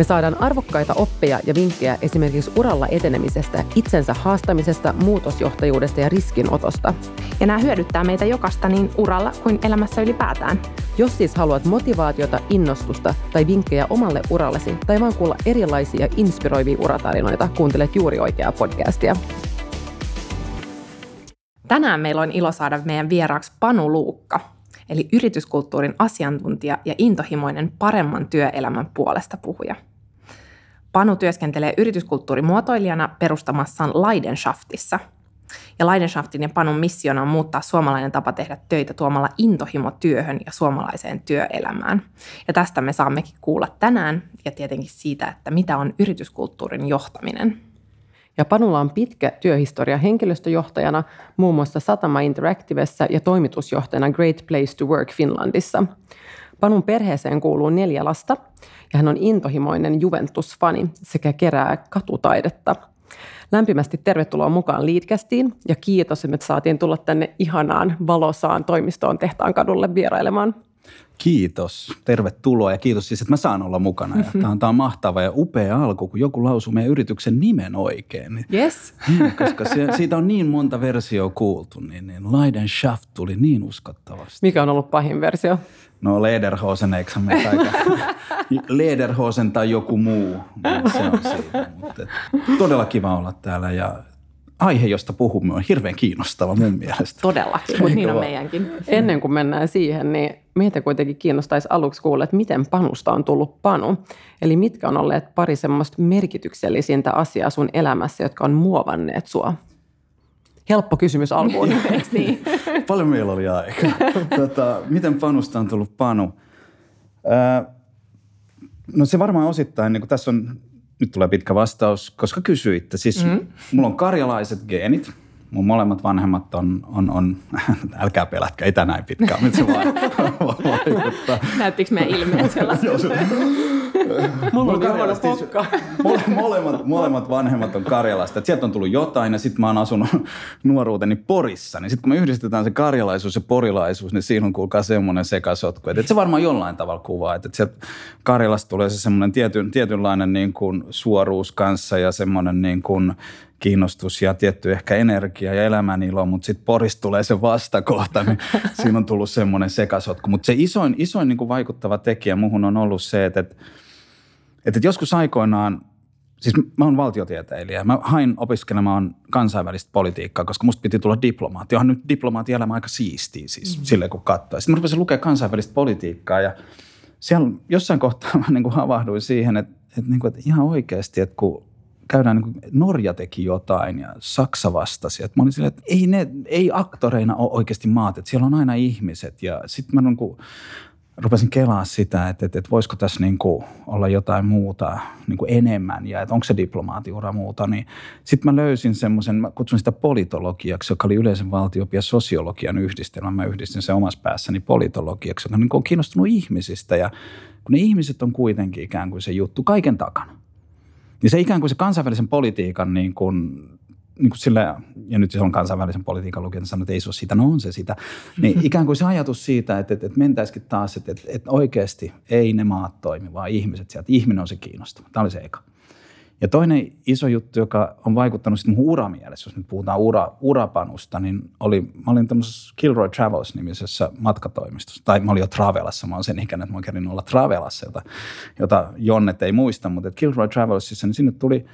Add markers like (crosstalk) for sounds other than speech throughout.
Me saadaan arvokkaita oppeja ja vinkkejä esimerkiksi uralla etenemisestä, itsensä haastamisesta, muutosjohtajuudesta ja riskinotosta. Ja nämä hyödyttää meitä jokasta niin uralla kuin elämässä ylipäätään. Jos siis haluat motivaatiota, innostusta tai vinkkejä omalle urallesi tai vaan kuulla erilaisia inspiroivia uratarinoita, kuuntelet juuri oikeaa podcastia. Tänään meillä on ilo saada meidän vieraaksi Panu Luukka, eli yrityskulttuurin asiantuntija ja intohimoinen paremman työelämän puolesta puhuja. Panu työskentelee yrityskulttuurimuotoilijana perustamassaan Leidenschaftissa – ja Leidenschaftin ja Panun missiona on muuttaa suomalainen tapa tehdä töitä tuomalla intohimo työhön ja suomalaiseen työelämään. Ja tästä me saammekin kuulla tänään ja tietenkin siitä, että mitä on yrityskulttuurin johtaminen. Ja Panulla on pitkä työhistoria henkilöstöjohtajana muun muassa Satama Interactivessa ja toimitusjohtajana Great Place to Work Finlandissa. Panun perheeseen kuuluu neljä lasta ja hän on intohimoinen Juventus-fani sekä kerää katutaidetta – Lämpimästi tervetuloa mukaan Liitkästiin ja kiitos, että saatiin tulla tänne ihanaan valosaan toimistoon Tehtaan kadulle vierailemaan. Kiitos, tervetuloa ja kiitos siis, että mä saan olla mukana. Ja tämä, on, tämä on mahtava ja upea alku, kun joku lausuu meidän yrityksen nimen oikein. Yes. Niin, (laughs) koska se, siitä on niin monta versioa kuultu, niin, niin Leidenschaft tuli niin uskottavasti. Mikä on ollut pahin versio? No Lederhosen, eikö (laughs) Lederhosen tai joku muu. Se on siitä. Mutta todella kiva olla täällä ja aihe, josta puhumme, on hirveän kiinnostava mun mielestä. Todellakin, mutta niin on meidänkin. Ennen kuin mennään siihen, niin meitä kuitenkin kiinnostaisi aluksi kuulla, että miten panusta on tullut panu. Eli mitkä on olleet pari semmoista merkityksellisintä asiaa sun elämässä, jotka on muovanneet sua? Helppo kysymys alkuun. (laughs) niin? (laughs) Paljon meillä oli aikaa. (laughs) Tota, miten panusta on tullut panu? Öö, no se varmaan osittain, niin tässä on, nyt tulee pitkä vastaus, koska kysyitte. Siis mm. mulla on karjalaiset geenit. Mun molemmat vanhemmat on, on, on älkää pelätkö, ei tänään pitkään, se vaan vaikuttaa. Näyttikö meidän ilmeet sellaisia? (laughs) Mulla on huono pokka. (laughs) molemmat, molemmat vanhemmat on Karjalasta. Et sieltä on tullut jotain ja sitten mä oon asunut (laughs) nuoruuteni Porissa. Niin sitten kun me yhdistetään se karjalaisuus ja porilaisuus, niin siinä on kuulkaa semmoinen sekasotku. Että et se varmaan jollain tavalla kuvaa. Että et sieltä Karjalasta tulee se semmoinen tietyn, tietynlainen niin kuin suoruus kanssa ja semmoinen niin kuin kiinnostus ja tietty ehkä energia ja elämän ilo, mutta sitten Porista tulee se vastakohta, niin siinä on tullut semmoinen sekasotku. Mutta se isoin, isoin niin kuin vaikuttava tekijä muuhun on ollut se, että, että, että joskus aikoinaan, siis mä oon valtiotieteilijä, mä hain opiskelemaan kansainvälistä politiikkaa, koska musta piti tulla diplomaatti. Onhan nyt diplomaatin elämä aika siistiä siis mm. silleen, kun katsoo. Sitten mä rupesin lukea kansainvälistä politiikkaa ja siellä jossain kohtaa mä niin kuin havahduin siihen, että, että, niin kuin, että ihan oikeasti, että kun käydään, niin kuin, Norja teki jotain ja Saksa vastasi. Että mä olin silleen, että ei, ne, ei aktoreina ole oikeasti maat, että siellä on aina ihmiset. Ja sitten mä niin kuin, rupesin kelaa sitä, että, että, että voisiko tässä niin kuin olla jotain muuta niin kuin enemmän ja että onko se diplomaatiura muuta. Niin sitten mä löysin semmoisen, mä kutsun sitä politologiaksi, joka oli yleisen valtiopin ja sosiologian yhdistelmä. Mä yhdistin sen omassa päässäni politologiaksi, joka niin on kiinnostunut ihmisistä ja kun ne ihmiset on kuitenkin ikään kuin se juttu kaiken takana. Niin se ikään kuin se kansainvälisen politiikan niin kuin, niin kuin sille, ja nyt se on kansainvälisen politiikan lukija, sanoo, että ei se ole sitä, no on se sitä. Niin (laughs) ikään kuin se ajatus siitä, että, että, että mentäisikin taas, että, että, että oikeasti ei ne maat toimi, vaan ihmiset sieltä. Ihminen on se kiinnostava. Tämä oli se eka. Ja toinen iso juttu, joka on vaikuttanut sitten mun uramielessä, jos nyt puhutaan ura, urapanusta, niin oli, mä olin tämmöisessä Kilroy Travels-nimisessä matkatoimistossa, tai mä olin jo Travelassa, mä olen sen ikäinen, että mä kävin olla Travelassa, jota, jota Jonnet ei muista, mutta että Kilroy Travelsissa, niin sinne tuli,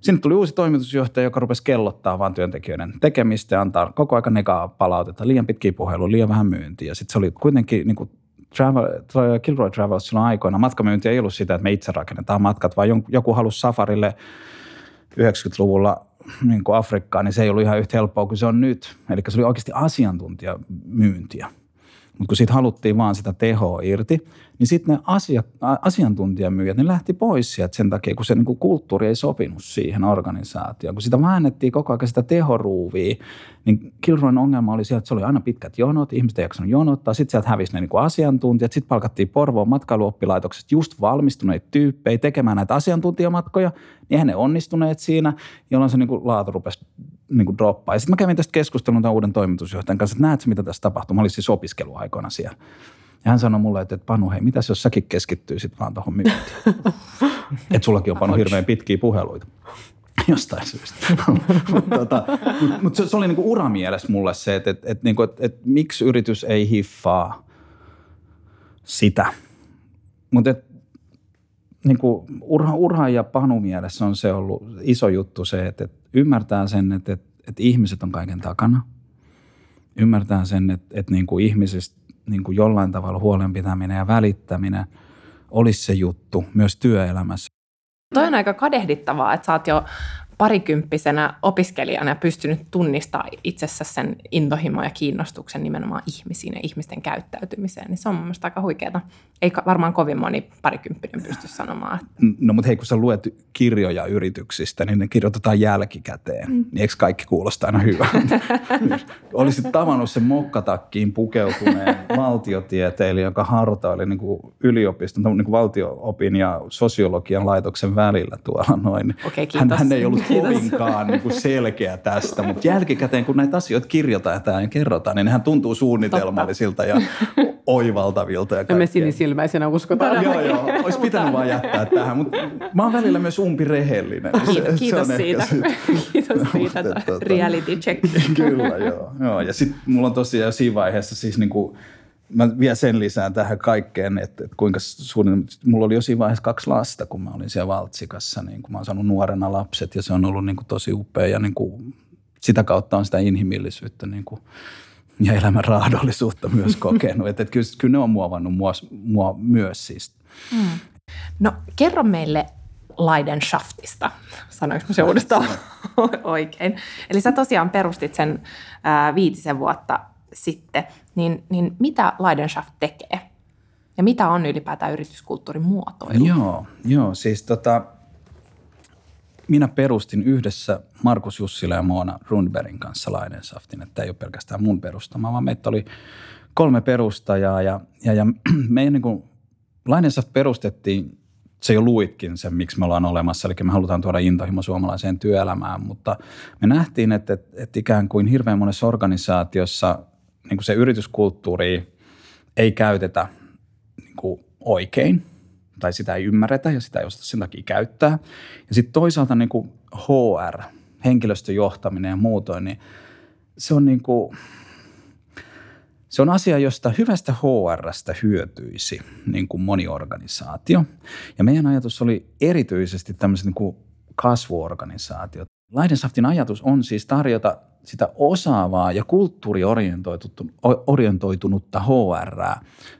sinne tuli uusi toimitusjohtaja, joka rupesi kellottaa vaan työntekijöiden tekemistä ja antaa koko ajan negaa palautetta, liian pitkiä puheluja, liian vähän myyntiä. Sitten se oli kuitenkin niin kuin Travel, Kilroy Travels silloin aikoina matkamyynti ei ollut sitä, että me itse rakennetaan matkat, vaan joku halusi safarille 90-luvulla niin Afrikkaan, niin se ei ollut ihan yhtä helppoa kuin se on nyt. Eli se oli oikeasti asiantuntijamyyntiä. Mutta kun siitä haluttiin vaan sitä tehoa irti, niin sitten ne asia, asiantuntijamyyjät, ne lähti pois sieltä sen takia, kun se niin kuin kulttuuri ei sopinut siihen organisaatioon. Kun sitä väännettiin koko ajan sitä tehoruuvia, niin Kilroyn ongelma oli siellä, että se oli aina pitkät jonot, ihmiset ei jaksanut jonottaa, sitten sieltä hävisi ne niin kuin asiantuntijat, sitten palkattiin Porvoon matkailuoppilaitoksesta just valmistuneita tyyppejä tekemään näitä asiantuntijamatkoja, niin eihän ne onnistuneet siinä, jolloin se niin kuin laatu rupesi niin kuin droppaa. Ja sitten mä kävin tästä keskustelun tämän uuden toimitusjohtajan kanssa, että näetkö mitä tässä tapahtuu. Mä olin siis opiskeluaikoina siellä. Ja hän sanoi mulle, että, että Panu, hei, mitäs jos säkin keskittyisit vaan tuohon myyntiin? (laughs) että sullakin on Panu hirveän pitkiä puheluita (laughs) jostain syystä. (laughs) mutta tota, mut se, se oli niinku uramielessä mulle se, että et, et, niinku, et, et, miksi yritys ei hiffaa sitä. Mutta niinku, urha, urha ja Panu mielessä on se ollut iso juttu se, että et ymmärtää sen, että et, et ihmiset on kaiken takana. Ymmärtää sen, että et niinku ihmisistä niin kuin jollain tavalla huolenpitäminen ja välittäminen olisi se juttu myös työelämässä. Toi on aika kadehdittavaa, että sä oot jo parikymppisenä opiskelijana pystynyt tunnistamaan itsessä sen intohimo ja kiinnostuksen nimenomaan ihmisiin ja ihmisten käyttäytymiseen, niin se on mun mielestä aika huikeaa. Ei varmaan kovin moni parikymppinen pysty sanomaan. Että... No mutta hei, kun sä luet kirjoja yrityksistä, niin ne kirjoitetaan jälkikäteen. Mm. Niin eikö kaikki kuulosta aina hyvältä? (laughs) Olisit tavannut sen mokkatakkiin pukeutuneen (laughs) valtiotieteilijän, joka hartaili niin kuin yliopiston, niin kuin valtioopin ja sosiologian laitoksen välillä tuolla noin. Okei, hän, hän ei ollut kovinkaan niin kuin selkeä tästä, mutta jälkikäteen kun näitä asioita kirjoitetaan ja kerrotaan, niin nehän tuntuu suunnitelmallisilta ja oivaltavilta. Ja, me sinisilmäisenä uskotaan. joo, joo, olisi pitänyt vaan jättää tähän, mutta mä oon välillä myös umpirehellinen. Kiitos, kiitos siitä, kiitos siitä, reality check. Kyllä, joo. joo. Ja sitten mulla on tosiaan siinä vaiheessa siis niin kuin, mä vielä sen lisään tähän kaikkeen, että, että kuinka suurin, mulla oli jo siinä vaiheessa kaksi lasta, kun mä olin siellä Valtsikassa, niin kun mä oon saanut nuorena lapset ja se on ollut niin kuin tosi upea ja niin kuin, sitä kautta on sitä inhimillisyyttä niin kuin, ja elämän raadollisuutta myös (laughs) kokenut. että, että kyllä, kyllä ne on muovannut mua, mua myös siis. Mm. No kerro meille Leidenschaftista, sanoinko se uudestaan (laughs) oikein. Eli sä tosiaan perustit sen ää, viitisen vuotta sitten, niin, niin mitä Leidenschaft tekee? Ja mitä on ylipäätään yrityskulttuurin muotoilu? Joo, joo siis tota, minä perustin yhdessä Markus Jussila ja Moona Rundbergin kanssa Leidensaftin, että ei ole pelkästään mun perustama, vaan meitä oli kolme perustajaa ja, ja, ja (clears throat) meidän niin kuin, Leidensaft perustettiin, se jo luitkin sen, miksi me ollaan olemassa, eli me halutaan tuoda intohimo suomalaiseen työelämään, mutta me nähtiin, että, että, että ikään kuin hirveän monessa organisaatiossa niin kuin se yrityskulttuuri ei käytetä niin kuin oikein tai sitä ei ymmärretä ja sitä ei osata sen takia käyttää. Ja sitten toisaalta niin kuin HR, henkilöstöjohtaminen ja muutoin, niin se on niin kuin, se on asia, josta hyvästä HRstä hyötyisi niin kuin moni organisaatio. Ja meidän ajatus oli erityisesti tämmöiset niin kuin kasvuorganisaatiot. Leidensaftin ajatus on siis tarjota sitä osaavaa ja kulttuuriorientoitunutta HR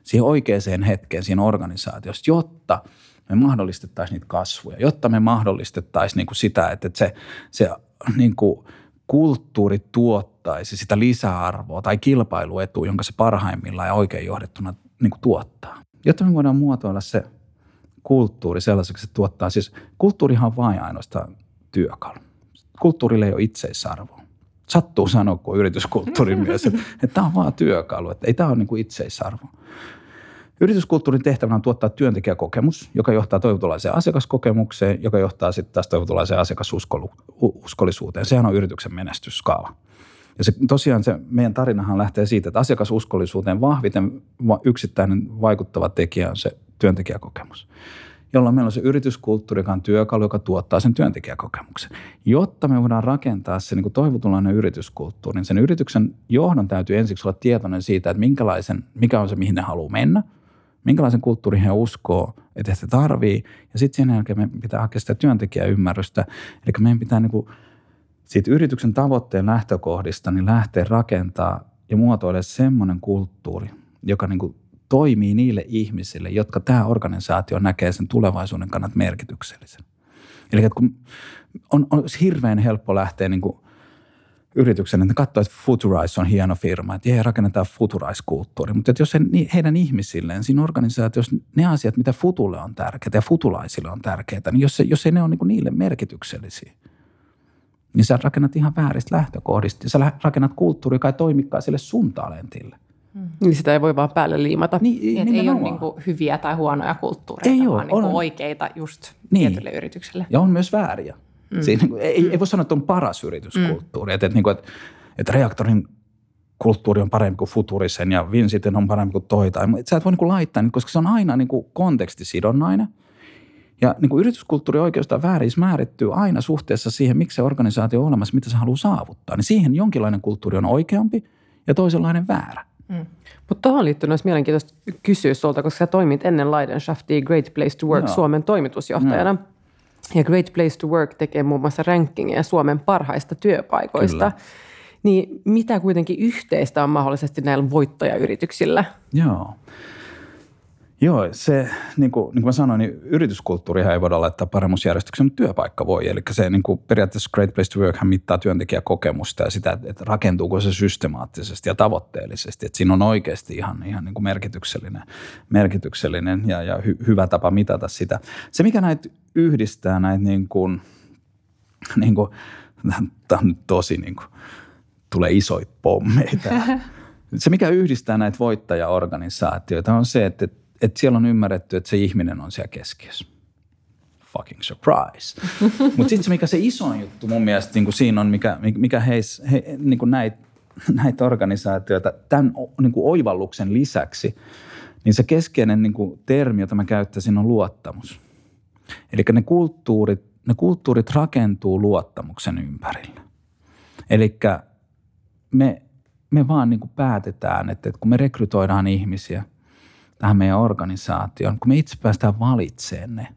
siihen oikeaan hetkeen siinä organisaatiossa, jotta me mahdollistettaisiin niitä kasvuja, jotta me mahdollistettaisiin niin kuin sitä, että se, se niin kuin kulttuuri tuottaisi sitä lisäarvoa tai kilpailuetua, jonka se parhaimmillaan ja oikein johdettuna niin kuin tuottaa. Jotta me voidaan muotoilla se kulttuuri sellaiseksi, että tuottaa. Siis kulttuurihan on vain ainoastaan työkalu. Kulttuurille ei ole itseisarvoa sattuu sanoa, kun yrityskulttuurimies, että, (laughs) että tämä on vaan työkalu, että ei tämä ole niin kuin itseisarvo. Yrityskulttuurin tehtävänä on tuottaa työntekijäkokemus, joka johtaa toivotulaiseen asiakaskokemukseen, joka johtaa sitten taas toivotulaiseen asiakasuskollisuuteen. Sehän on yrityksen menestyskaava. Ja se, tosiaan se meidän tarinahan lähtee siitä, että asiakasuskollisuuteen vahviten yksittäinen vaikuttava tekijä on se työntekijäkokemus jolloin meillä on se yrityskulttuuri, joka on työkalu, joka tuottaa sen työntekijäkokemuksen. Jotta me voidaan rakentaa se niin toivotulainen yrityskulttuuri, niin sen yrityksen johdon täytyy ensiksi olla tietoinen siitä, että minkälaisen, mikä on se, mihin ne haluaa mennä, minkälaisen kulttuurin he uskoo, että he tarvii. Ja sitten sen jälkeen meidän pitää hakea sitä työntekijäymmärrystä. Eli meidän pitää niin kuin siitä yrityksen tavoitteen lähtökohdista niin lähteä rakentaa ja muotoilemaan semmoinen kulttuuri, joka niin kuin toimii niille ihmisille, jotka tämä organisaatio näkee sen tulevaisuuden kannat merkityksellisen. Eli kun on, on hirveän helppo lähteä niin kuin yrityksen, että ne katsoo, että Futurice on hieno firma, että jee, rakennetaan Futurice-kulttuuri. Mutta että jos se, heidän ihmisilleen siinä organisaatiossa ne asiat, mitä Futulle on tärkeitä ja Futulaisille on tärkeitä, niin jos, se, jos ei ne ole niin niille merkityksellisiä, niin sä rakennat ihan vääristä lähtökohdista. Sä rakennat kulttuuri, joka ei toimikaan sille sun talentille. Mm. Niin sitä ei voi vaan päälle liimata. Niin, niin ei ole niin kuin hyviä tai huonoja kulttuureita, ei vaan ole, niin on, oikeita just niin. tietylle yritykselle. Ja on myös vääriä. Mm. Siinä, niin ei, mm. ei voi sanoa, että on paras yrityskulttuuri. Mm. Että, että, niin että, että reaktorin kulttuuri on parempi kuin Futurisen ja Vinciten on parempi kuin toi. Tai, sä et voi niin kuin laittaa, koska se on aina niin kuin kontekstisidonnainen. Ja niin kuin yrityskulttuuri oikeastaan väärissä määrittyy aina suhteessa siihen, miksi se organisaatio on olemassa, mitä se haluaa saavuttaa. Niin siihen jonkinlainen kulttuuri on oikeampi ja toisenlainen väärä. Mm. Mutta tuohon liittyy myös mielenkiintoista kysyä sulta, koska sä toimit ennen Leidenschaftia Great Place to Work Joo. Suomen toimitusjohtajana. Joo. Ja Great Place to Work tekee muun muassa rankingia Suomen parhaista työpaikoista. Kyllä. Niin mitä kuitenkin yhteistä on mahdollisesti näillä voittajayrityksillä? Joo. Joo, se, niin kuin, niin kuin mä sanoin, niin yrityskulttuurihan ei voida laittaa paremmuusjärjestyksen, mutta työpaikka voi. Eli se niin kuin periaatteessa Great Place to Work mittaa työntekijäkokemusta ja sitä, että rakentuuko se systemaattisesti ja tavoitteellisesti. Että siinä on oikeasti ihan, ihan niin kuin merkityksellinen, merkityksellinen ja, ja hy, hyvä tapa mitata sitä. Se, mikä näitä yhdistää näitä niin kuin, niin kuin, (laughs) tämä on nyt tosi niin kuin, tulee isoja pommeita. (laughs) Se, mikä yhdistää näitä voittajaorganisaatioita on se, että että siellä on ymmärretty, että se ihminen on siellä keskiössä. Fucking surprise. (laughs) Mutta sitten se, mikä se isoin juttu mun mielestä niin kuin siinä on, mikä, mikä heis, he, niin kuin näitä näit organisaatioita tämän niin kuin oivalluksen lisäksi, niin se keskeinen niin kuin termi, jota mä käyttäisin, on luottamus. Eli ne kulttuurit, ne kulttuurit rakentuu luottamuksen ympärillä. Eli me, me vaan niin kuin päätetään, että, että kun me rekrytoidaan ihmisiä – tähän meidän organisaatioon, kun me itse päästään valitsemaan ne,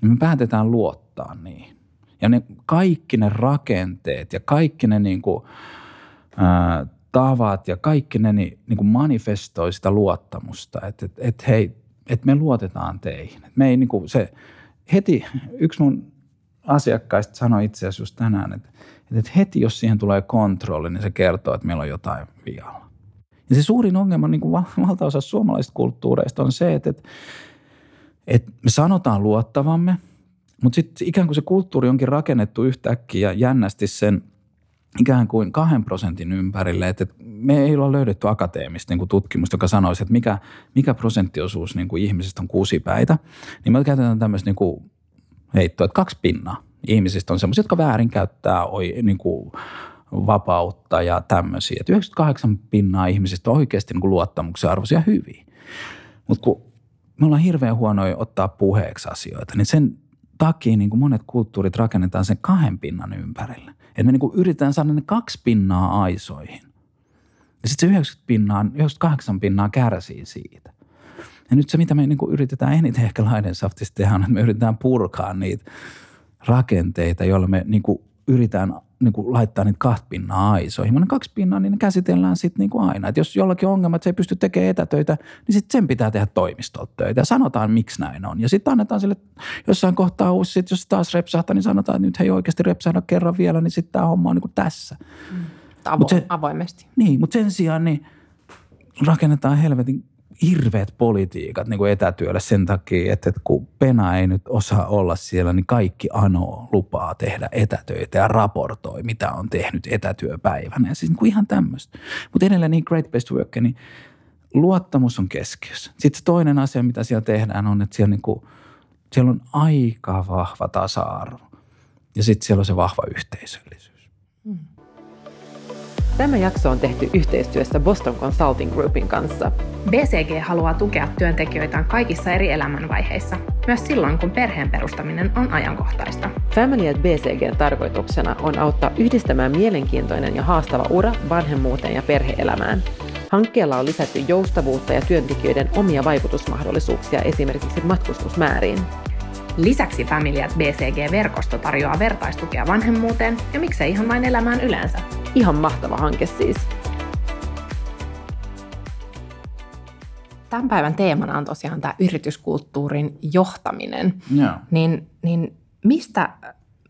niin me päätetään luottaa niihin. Ja ne, kaikki ne rakenteet ja kaikki ne niin kuin, ää, tavat ja kaikki ne niin, niin kuin manifestoi sitä luottamusta, että et, et hei, että me luotetaan teihin. Et me ei niin kuin se, heti yksi mun asiakkaista sanoi itse asiassa just tänään, että, että heti jos siihen tulee kontrolli, niin se kertoo, että meillä on jotain vialla. Ja se suurin ongelma niin kuin valtaosa suomalaisista kulttuureista on se, että, että, että me sanotaan luottavamme, mutta sitten ikään kuin se kulttuuri onkin rakennettu yhtäkkiä jännästi sen ikään kuin kahden prosentin ympärille, että me ei olla löydetty akateemista niin kuin tutkimusta, joka sanoisi, että mikä, mikä prosenttiosuus niin kuin ihmisistä on kuusipäitä, niin me käytetään tämmöistä niin kuin heittoa, että kaksi pinnaa ihmisistä on semmoisia, jotka väärinkäyttää niin kuin vapautta ja tämmöisiä. Että 98 pinnaa ihmisistä on oikeasti niin luottamuksen arvoisia hyviä. Mutta kun me ollaan hirveän huonoja ottaa puheeksi asioita, niin sen takia niin kuin monet kulttuurit rakennetaan sen kahden pinnan ympärille. Että me niin kuin yritetään saada ne kaksi pinnaa aisoihin. Ja sitten se 90 pinnaa, 98 pinnaa kärsii siitä. Ja nyt se, mitä me niin kuin yritetään eniten ehkä Leidensaftissa tehdä, on, että me yritetään purkaa niitä rakenteita, joilla me niin kuin yritetään niin kuin laittaa niitä kahta pinnaa aisoihin. Mutta kaksi pinnaa, niin ne käsitellään sitten niin kuin aina. Et jos jollakin on ongelma, että se ei pysty tekemään etätöitä, niin sitten sen pitää tehdä toimistolta töitä. Ja sanotaan, miksi näin on. Ja sitten annetaan sille jossain kohtaa uusi, sit jos taas repsahtaa, niin sanotaan, että nyt hei oikeasti repsahda kerran vielä, niin sitten tämä homma on niin kuin tässä. Mm. Avo- se, avoimesti. Niin, mutta sen sijaan niin rakennetaan helvetin hirveät politiikat niin kuin etätyölle sen takia, että, että kun Pena ei nyt osaa olla siellä, niin kaikki anoo lupaa tehdä etätöitä ja raportoi, mitä on tehnyt etätyöpäivänä. Ja siis niin kuin ihan tämmöistä. Mutta edelleen niin Great Best Work, niin luottamus on keskiössä. Sitten toinen asia, mitä siellä tehdään, on, että siellä, niin kuin, siellä on aika vahva tasa-arvo. Ja sitten siellä on se vahva yhteisöllisyys. Tämä jakso on tehty yhteistyössä Boston Consulting Groupin kanssa. BCG haluaa tukea työntekijöitään kaikissa eri elämänvaiheissa, myös silloin kun perheen perustaminen on ajankohtaista. Family at BCG tarkoituksena on auttaa yhdistämään mielenkiintoinen ja haastava ura vanhemmuuteen ja perheelämään. Hankkeella on lisätty joustavuutta ja työntekijöiden omia vaikutusmahdollisuuksia esimerkiksi matkustusmääriin. Lisäksi Family at BCG-verkosto tarjoaa vertaistukea vanhemmuuteen ja miksei ihan vain elämään yleensä. Ihan mahtava hanke siis. Tämän päivän teemana on tosiaan tämä yrityskulttuurin johtaminen. Yeah. Niin, niin mistä,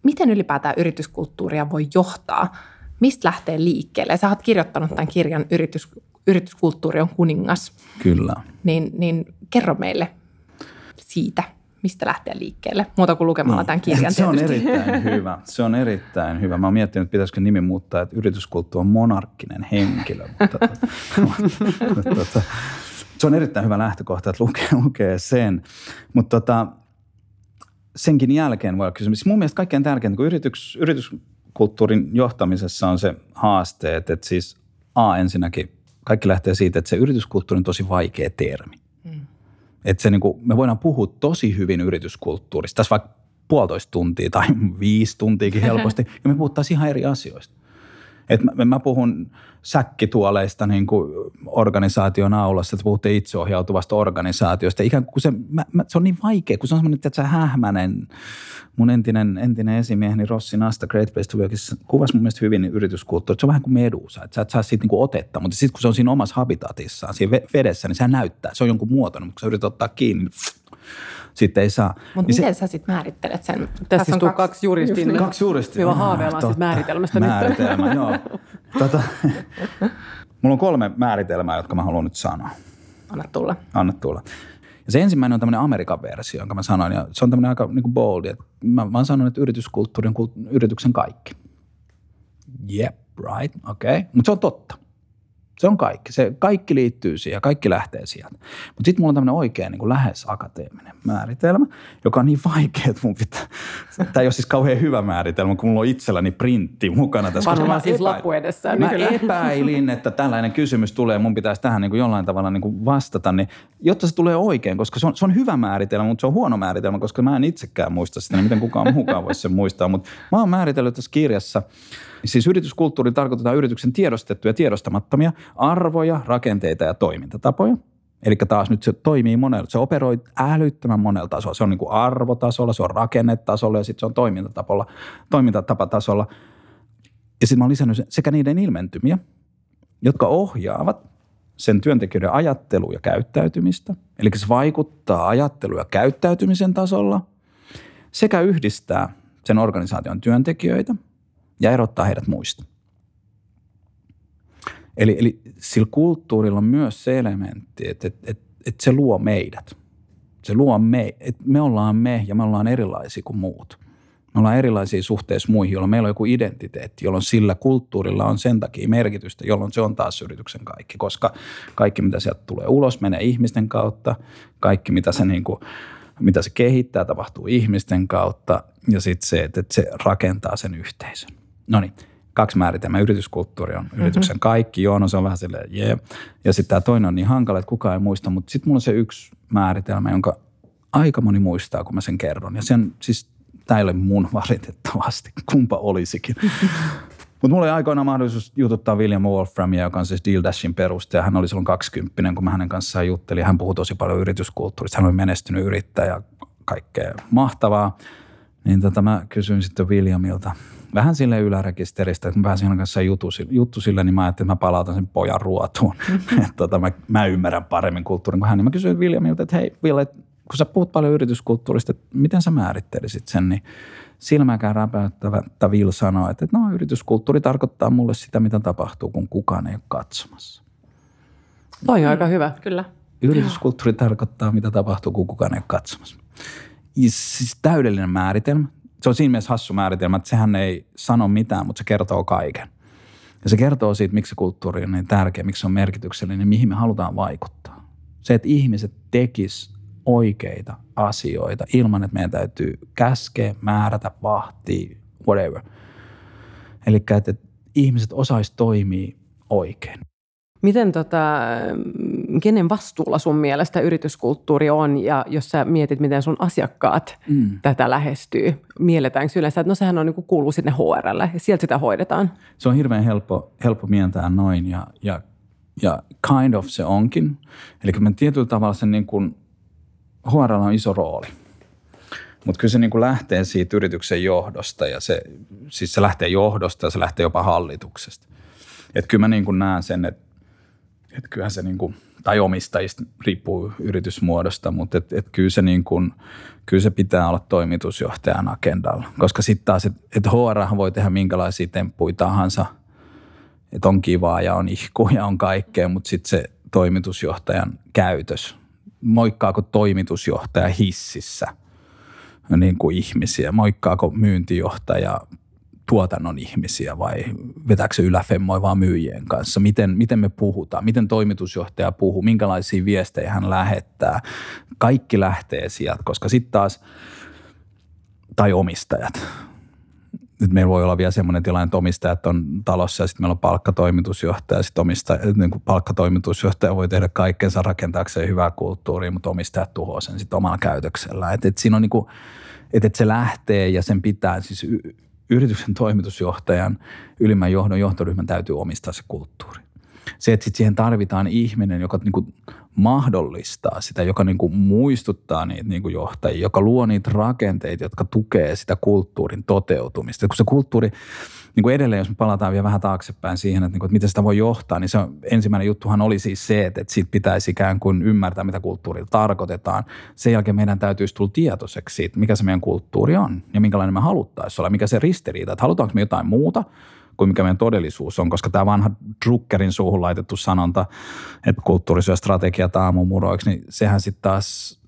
miten ylipäätään yrityskulttuuria voi johtaa? Mistä lähtee liikkeelle? Sä oot kirjoittanut tämän kirjan Yritys, Yrityskulttuuri on kuningas. Kyllä. Niin, niin kerro meille siitä, mistä lähteä liikkeelle, muuta kuin lukemalla niin. tämän kirjan Se on erittäin (laughs) hyvä. Se on erittäin hyvä. Mä oon miettinyt, että pitäisikö nimi muuttaa, että yrityskulttuuri on monarkkinen henkilö. Mutta, (laughs) mutta, mutta, se on erittäin hyvä lähtökohta, että lukee, lukee sen. Mutta tota, senkin jälkeen voi kysyä. Siis mun mielestä kaikkein tärkeintä, kun yritys, yrityskulttuurin johtamisessa on se haaste, että, että siis A ensinnäkin, kaikki lähtee siitä, että se yrityskulttuuri on tosi vaikea termi. Että se niin kuin, me voidaan puhua tosi hyvin yrityskulttuurista, tässä vaikka puolitoista tuntia tai (laughs) viisi tuntiakin helposti, (laughs) ja me puhuttaisiin ihan eri asioista. Et mä, mä puhun säkkituoleista niin kuin organisaation aulassa, että puhutte itseohjautuvasta organisaatiosta. Ikään kuin se, mä, mä, se on niin vaikea, kun se on semmoinen, että sä hähmänen. Mun entinen, entinen esimieheni Rossi Nasta Great Place to Work kuvasi mun mielestä hyvin yrityskulttuuri. Se on vähän kuin medusa, että sä et saa siitä niin kuin otetta, mutta sitten kun se on siinä omassa habitatissaan, siinä vedessä, niin se näyttää. Se on jonkun muotoinen, mutta kun sä yrität ottaa kiinni, niin sitten ei saa. Mutta niin miten se, sä sitten määrittelet sen? Tässä istuu kaksi, kaksi juristia. Niin kaksi juristia. Me haaveillaan sitten määritelmästä Määritelmä, nyt. (laughs) joo. Tota, mulla on kolme määritelmää, jotka mä haluan nyt sanoa. Anna tulla. Anna tulla. Ja se ensimmäinen on tämmöinen Amerikan versio, jonka mä sanoin, ja se on tämmöinen aika niin kuin bold. Että mä, mä sanon, että yrityskulttuuri on yrityksen kaikki. Yep, right, okei. Okay. Mutta se on totta. Se on kaikki. Se kaikki liittyy siihen ja kaikki lähtee sieltä. Mutta sitten mulla on tämmöinen oikein niin kuin lähes akateeminen määritelmä, joka on niin vaikea, että mun pitää, tämä ei ole siis kauhean hyvä määritelmä, kun mulla on itselläni printti mukana tässä. Varmaan siis epäilin, lappu edessä. Mä kyllä. epäilin, että tällainen kysymys tulee ja mun pitäisi tähän niin kuin jollain tavalla niin kuin vastata, niin jotta se tulee oikein, koska se on, se on hyvä määritelmä, mutta se on huono määritelmä, koska mä en itsekään muista sitä, niin miten kukaan muukaan voisi sen muistaa. Mutta mä oon määritellyt tässä kirjassa – Siis yrityskulttuuri tarkoitetaan yrityksen tiedostettuja ja tiedostamattomia arvoja, rakenteita ja toimintatapoja. Eli taas nyt se toimii monella, se operoi älyttömän monella tasolla. Se on niin kuin arvotasolla, se on rakennetasolla ja sitten se on toimintatapolla, toimintatapatasolla. Ja sitten mä oon lisännyt sekä niiden ilmentymiä, jotka ohjaavat sen työntekijöiden ajattelua ja käyttäytymistä. Eli se vaikuttaa ajattelu- ja käyttäytymisen tasolla sekä yhdistää sen organisaation työntekijöitä – ja erottaa heidät muista. Eli, eli sillä kulttuurilla on myös se elementti, että, että, että, että se luo meidät. Se luo me, että me ollaan me ja me ollaan erilaisia kuin muut. Me ollaan erilaisia suhteessa muihin, jolloin meillä on joku identiteetti, jolloin sillä kulttuurilla on sen takia merkitystä, jolloin se on taas yrityksen kaikki, koska kaikki mitä sieltä tulee ulos menee ihmisten kautta, kaikki mitä se, niin kuin, mitä se kehittää tapahtuu ihmisten kautta ja sitten se, että se rakentaa sen yhteisön. No niin, kaksi määritelmää. Yrityskulttuuri on mm-hmm. yrityksen kaikki. Joo, no se on vähän silleen, jee. Yeah. Ja sitten tämä toinen on niin hankala, että kukaan ei muista. Mutta sitten mulla on se yksi määritelmä, jonka aika moni muistaa, kun mä sen kerron. Ja sen siis, tämä ei ole mun (laughs) valitettavasti, kumpa olisikin. (laughs) Mutta mulla oli aikoinaan mahdollisuus jututtaa William Wolframia, joka on siis Deal Dashin perustaja. Hän oli silloin 20, kun mä hänen kanssaan juttelin. Hän puhui tosi paljon yrityskulttuurista. Hän oli menestynyt yrittäjä, kaikkea mahtavaa. Niin tota mä kysyin sitten Williamilta, vähän sille ylärekisteristä, että mä pääsin hänen kanssa juttu, juttu sille, niin mä ajattelin, että mä palautan sen pojan ruotuun. (laughs) että tota, mä, mä, ymmärrän paremmin kulttuurin kuin hän. Niin mä kysyin Williamilta, että hei Ville, kun sä puhut paljon yrityskulttuurista, että miten sä määrittelisit sen, niin silmäkään räpäyttävä Will sanoi, että no yrityskulttuuri tarkoittaa mulle sitä, mitä tapahtuu, kun kukaan ei ole katsomassa. Toi on aika hyvä. Kyllä. Yrityskulttuuri tarkoittaa, mitä tapahtuu, kun kukaan ei ole katsomassa. Ja siis täydellinen määritelmä se on siinä mielessä hassu määritelmä, että sehän ei sano mitään, mutta se kertoo kaiken. Ja se kertoo siitä, miksi se kulttuuri on niin tärkeä, miksi se on merkityksellinen, niin mihin me halutaan vaikuttaa. Se, että ihmiset tekis oikeita asioita ilman, että meidän täytyy käskeä, määrätä, vahtia, whatever. Eli että, ihmiset osais toimia oikein. Miten tota, kenen vastuulla sun mielestä yrityskulttuuri on ja jos sä mietit, miten sun asiakkaat mm. tätä lähestyy, mielletäänkö yleensä, että no sehän on niin kuuluu sinne HRlle ja sieltä sitä hoidetaan? Se on hirveän helppo, helppo mientää noin ja, ja, ja kind of se onkin. Eli me tietyllä tavalla sen niin kuin, HR on iso rooli. Mutta kyllä se niin kuin lähtee siitä yrityksen johdosta ja se, siis se lähtee johdosta ja se lähtee jopa hallituksesta. Että kyllä mä niin kuin näen sen, että että kyllähän se niin kuin, tai omistajista riippuu yritysmuodosta, mutta et, et kyllä, se niin kuin, kyllä se pitää olla toimitusjohtajan agendalla. Koska sitten taas, että et HR voi tehdä minkälaisia temppuja tahansa, että on kivaa ja on ihku ja on kaikkea, mutta sitten se toimitusjohtajan käytös. Moikkaako toimitusjohtaja hississä niin kuin ihmisiä? Moikkaako myyntijohtaja tuotannon ihmisiä vai vetääkö se yläfemmoi vaan myyjien kanssa? Miten, miten me puhutaan? Miten toimitusjohtaja puhuu? Minkälaisia viestejä hän lähettää? Kaikki lähtee sieltä, koska sitten taas, tai omistajat, nyt meillä voi olla vielä semmoinen tilanne, että omistajat on talossa ja sitten meillä on palkkatoimitusjohtaja. Sitten omistaja, niin kuin palkkatoimitusjohtaja voi tehdä kaikkensa rakentaakseen hyvää kulttuuria, mutta omistajat tuhoaa sen sitten omalla käytöksellä. Et, et siinä on niin kuin, että et se lähtee ja sen pitää, siis yrityksen toimitusjohtajan, ylimmän johdon johtoryhmän täytyy omistaa se kulttuuri. Se, että sit siihen tarvitaan ihminen, joka niin kuin mahdollistaa sitä, joka niin kuin muistuttaa niitä niin kuin johtajia, joka luo niitä rakenteita, jotka tukee sitä kulttuurin toteutumista. Kun se kulttuuri, niin kuin edelleen, jos me palataan vielä vähän taaksepäin siihen, että, niin kuin, että miten sitä voi johtaa, niin se on, ensimmäinen juttuhan oli siis se, että, että siitä pitäisi ikään kuin ymmärtää, mitä kulttuurilla tarkoitetaan. Sen jälkeen meidän täytyisi tulla tietoiseksi siitä, mikä se meidän kulttuuri on ja minkälainen me haluttaisiin olla, mikä se ristiriita, että halutaanko me jotain muuta – kuin mikä meidän todellisuus on, koska tämä vanha Druckerin suuhun laitettu sanonta, että kulttuuri syö strategiat aamumuroiksi, niin sehän sitten taas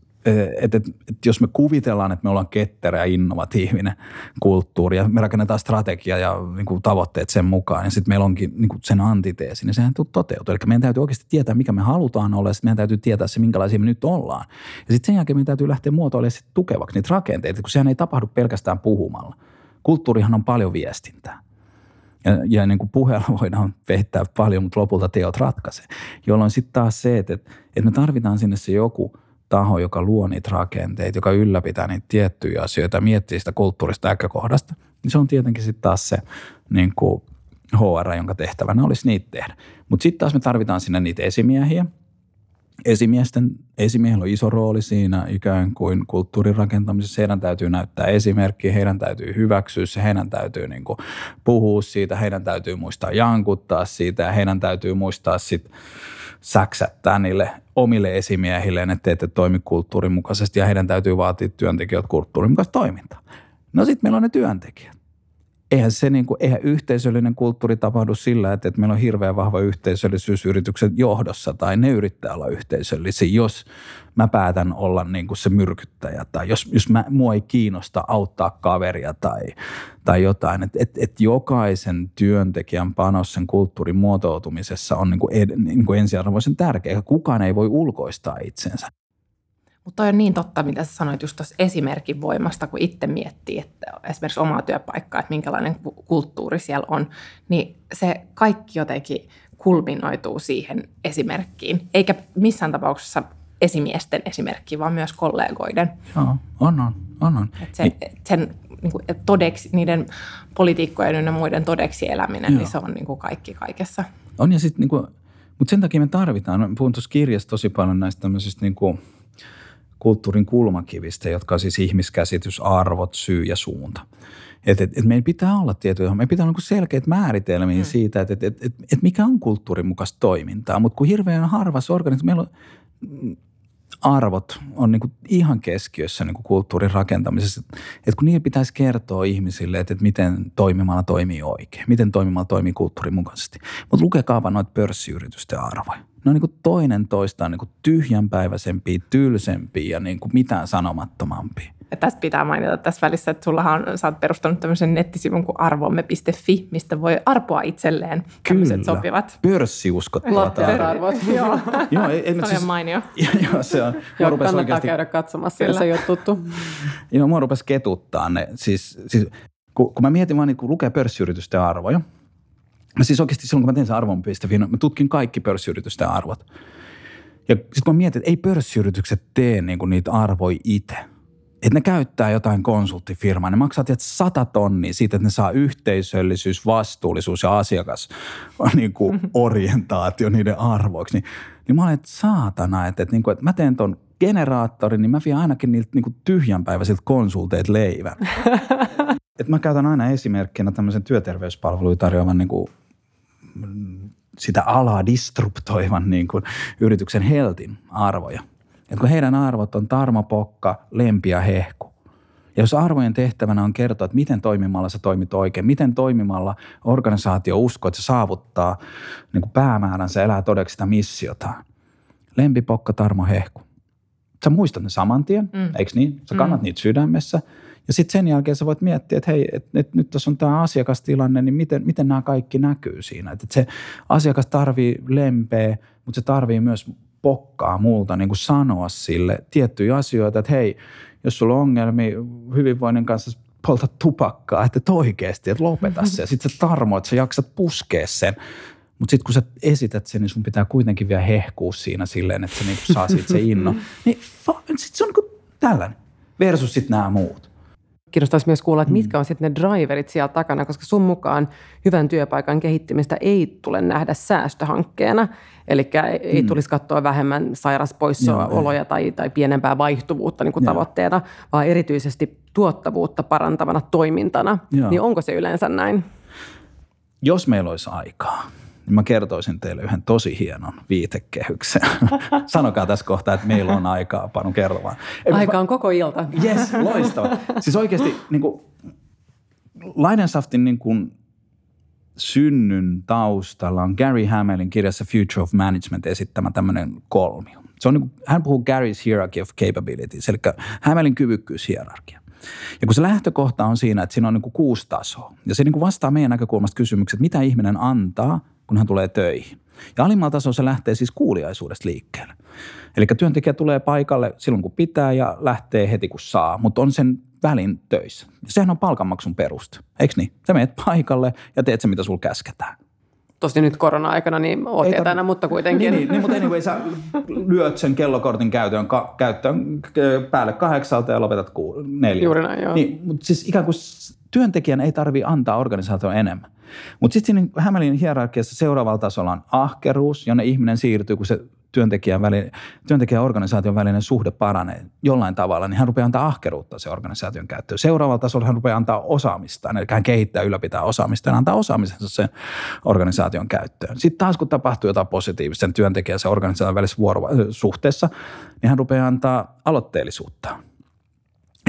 että et, et jos me kuvitellaan, että me ollaan ketterä ja innovatiivinen kulttuuri ja me rakennetaan strategia ja niin kuin tavoitteet sen mukaan ja sitten meillä onkin niin kuin sen antiteesi, niin sehän toteutuu. Eli meidän täytyy oikeasti tietää, mikä me halutaan olla ja sitten meidän täytyy tietää se, minkälaisia me nyt ollaan. Ja sitten sen jälkeen meidän täytyy lähteä muotoilemaan sit tukevaksi niitä rakenteita, kun sehän ei tapahdu pelkästään puhumalla. Kulttuurihan on paljon viestintää. Ja, ja niin kuin puheella voidaan veittää paljon, mutta lopulta teot ratkaisee. Jolloin sitten taas se, että, että me tarvitaan sinne se joku taho, joka luo niitä rakenteita, joka ylläpitää niitä tiettyjä asioita, miettii sitä kulttuurista näkökohdasta, niin se on tietenkin sitten taas se niin kuin HR, jonka tehtävänä olisi niitä tehdä. Mutta sitten taas me tarvitaan sinne niitä esimiehiä, esimiesten, esimiehillä on iso rooli siinä ikään kuin kulttuurin rakentamisessa. Heidän täytyy näyttää esimerkkiä, heidän täytyy hyväksyä se, heidän täytyy niin kuin puhua siitä, heidän täytyy muistaa jankuttaa siitä ja heidän täytyy muistaa sitten säksättää niille omille esimiehilleen, että teette toimi kulttuurin mukaisesti ja heidän täytyy vaatia työntekijät kulttuurin mukaista toimintaa. No sitten meillä on ne työntekijät eihän se niin kuin, eihän yhteisöllinen kulttuuri tapahdu sillä, että, että meillä on hirveän vahva yhteisöllisyys yrityksen johdossa tai ne yrittää olla yhteisöllisiä, jos mä päätän olla niin kuin se myrkyttäjä tai jos, jos mä, mua ei kiinnosta auttaa kaveria tai, tai jotain. Että et, et jokaisen työntekijän panos sen kulttuurin muotoutumisessa on niin kuin ed, niin kuin ensiarvoisen tärkeä. Kukaan ei voi ulkoistaa itsensä. Mutta on niin totta, mitä sä sanoit just tuossa esimerkin voimasta, kun itse miettii, että esimerkiksi omaa työpaikkaa, että minkälainen kulttuuri siellä on, niin se kaikki jotenkin kulminoituu siihen esimerkkiin, eikä missään tapauksessa esimiesten esimerkki, vaan myös kollegoiden. Joo, on, on, on. on. Et se, niin. sen niin kuin, todeksi, niiden poliitikkojen ja muiden todeksi eläminen, niin Joo. niin se on niin kuin kaikki kaikessa. On ja sitten, niin mutta sen takia me tarvitaan, puhun tuossa kirjassa tosi paljon näistä tämmöisistä niin kuin – kulttuurin kulmakivistä, jotka on siis ihmiskäsitys, arvot, syy ja suunta. Et, et, et meidän pitää olla tietoja, meidän pitää olla niinku selkeät määritelmiä mm. siitä, että et, et, et, et mikä on kulttuurin mukaista toimintaa. Mutta kun hirveän harvassa organisaatiossa, meillä on arvot on niin ihan keskiössä niin kulttuurin rakentamisessa. Että kun niillä pitäisi kertoa ihmisille, että, että miten toimimalla toimii oikein, miten toimimalla toimii kulttuurin mukaisesti. Mutta lukekaapa noita pörssiyritysten arvoja ne on niin kuin toinen toistaan niin kuin tyhjänpäiväisempiä, tylsempiä ja niin kuin mitään sanomattomampia. Ja tästä pitää mainita tässä välissä, että sullahan on, sä oot perustanut tämmöisen nettisivun kuin arvomme.fi, mistä voi arpoa itselleen tämmöiset sopivat. pörssiuskottavat arvot. (laughs) Joo, joo ei, ei, se on siis, mainio. (laughs) joo, se on. Joo, kannattaa oikeasti, käydä katsomassa, jos ei ole tuttu. joo, mua rupesi ketuttaa ne. Siis, siis kun, kun mä mietin vaan, niin kun lukee pörssiyritysten arvoja, Mä siis oikeasti silloin, kun mä tein sen arvon.fi, mä tutkin kaikki pörssiyritysten arvot. Ja sitten kun mä mietin, että ei pörssiyritykset tee niinku niitä arvoja itse. Että ne käyttää jotain konsulttifirmaa, ne maksaa tiedät, sata tonnia siitä, että ne saa yhteisöllisyys, vastuullisuus ja asiakas (laughs) niin kuin (laughs) orientaatio niiden arvoiksi. Niin, niin mä olen, että saatana, että, että, niin kuin, että mä teen ton generaattorin, niin mä vien ainakin niiltä niin tyhjänpäiväisiltä konsulteet leivän. (laughs) Et mä käytän aina esimerkkinä tämmöisen työterveyspalveluja tarjoavan niin kuin sitä alaa disruptoivan niin kuin yrityksen Heltin arvoja. Et kun heidän arvot on tarmopokka, lempi ja hehku, Ja jos arvojen tehtävänä on kertoa, että miten toimimalla sä toimit oikein, miten toimimalla organisaatio uskoo, että se saavuttaa niin kuin päämääränsä, elää todeksi sitä missiotaan. Lempipokka Tarmo Hehku. Sä muistat ne saman tien, mm. eikö niin? Sä kannat mm. niitä sydämessä. Ja sitten sen jälkeen sä voit miettiä, että hei, et, et nyt tässä on tämä asiakastilanne, niin miten, miten nämä kaikki näkyy siinä. Että et se asiakas tarvii lempeä, mutta se tarvii myös pokkaa multa niin kuin sanoa sille tiettyjä asioita, että hei, jos sulla on ongelmia hyvinvoinnin kanssa, polta tupakkaa, että oikeasti, että lopeta se. Sitten se tarmo, että sä jaksat puskea sen. Mutta sitten kun sä esität sen, niin sun pitää kuitenkin vielä hehkua siinä silleen, että se niinku saa siitä se inno. (laughs) Niin sitten se on niinku tällainen versus sitten nämä muut. Kiinnostaisi myös kuulla, että mitkä on sitten ne driverit siellä takana, koska sun mukaan hyvän työpaikan kehittymistä ei tule nähdä säästöhankkeena. Eli ei mm. tulisi katsoa vähemmän sairaspoissaoloja tai, tai pienempää vaihtuvuutta niin kuin tavoitteena, vaan erityisesti tuottavuutta parantavana toimintana. Joo. Niin onko se yleensä näin? Jos meillä olisi aikaa, niin mä kertoisin teille yhden tosi hienon viitekehyksen. (laughs) Sanokaa tässä kohtaa, että meillä on aikaa, Panu kertomaan. Aika on koko ilta. (laughs) Yes, loistava. Siis oikeasti niin kuin, Leidensaftin niin kuin, synnyn taustalla on Gary Hamelin kirjassa Future of Management esittämä tämmöinen kolmio. Se on niin kuin, hän puhuu Gary's Hierarchy of Capabilities, eli Hamelin kyvykkyyshierarkia. Ja kun se lähtökohta on siinä, että siinä on niin kuin kuusi tasoa, ja se niin kuin vastaa meidän näkökulmasta kysymykset, mitä ihminen antaa, kun hän tulee töihin. Ja alimmalla tasolla se lähtee siis kuuliaisuudesta liikkeelle. Eli työntekijä tulee paikalle silloin kun pitää ja lähtee heti kun saa, mutta on sen välin töissä. Sehän on palkanmaksun peruste, eikö niin? Sä menet paikalle ja teet se, mitä sulla käsketään. Tosi nyt korona-aikana niin oot Ei etänä, mutta kuitenkin. Niin, niin, mutta anyway, sä lyöt sen kellokortin käyttöön, ka, käyttöön päälle kahdeksalta ja lopetat ku, neljä. Juuri näin, joo. Niin, mutta siis ikään kuin työntekijän ei tarvitse antaa organisaatioon enemmän. Mutta sitten siinä Hämeenlinnan hierarkiassa seuraavalla tasolla on ahkeruus, jonne ihminen siirtyy, kun se työntekijän, välinen, työntekijän organisaation välinen suhde paranee jollain tavalla, niin hän rupeaa antaa ahkeruutta se organisaation käyttöön. Seuraavalla tasolla hän rupeaa antaa osaamista, eli hän kehittää ylläpitää osaamista ja antaa osaamisensa sen organisaation käyttöön. Sitten taas kun tapahtuu jotain positiivista sen työntekijän ja organisaation välisessä vuorosuhteessa, niin hän rupeaa antaa aloitteellisuutta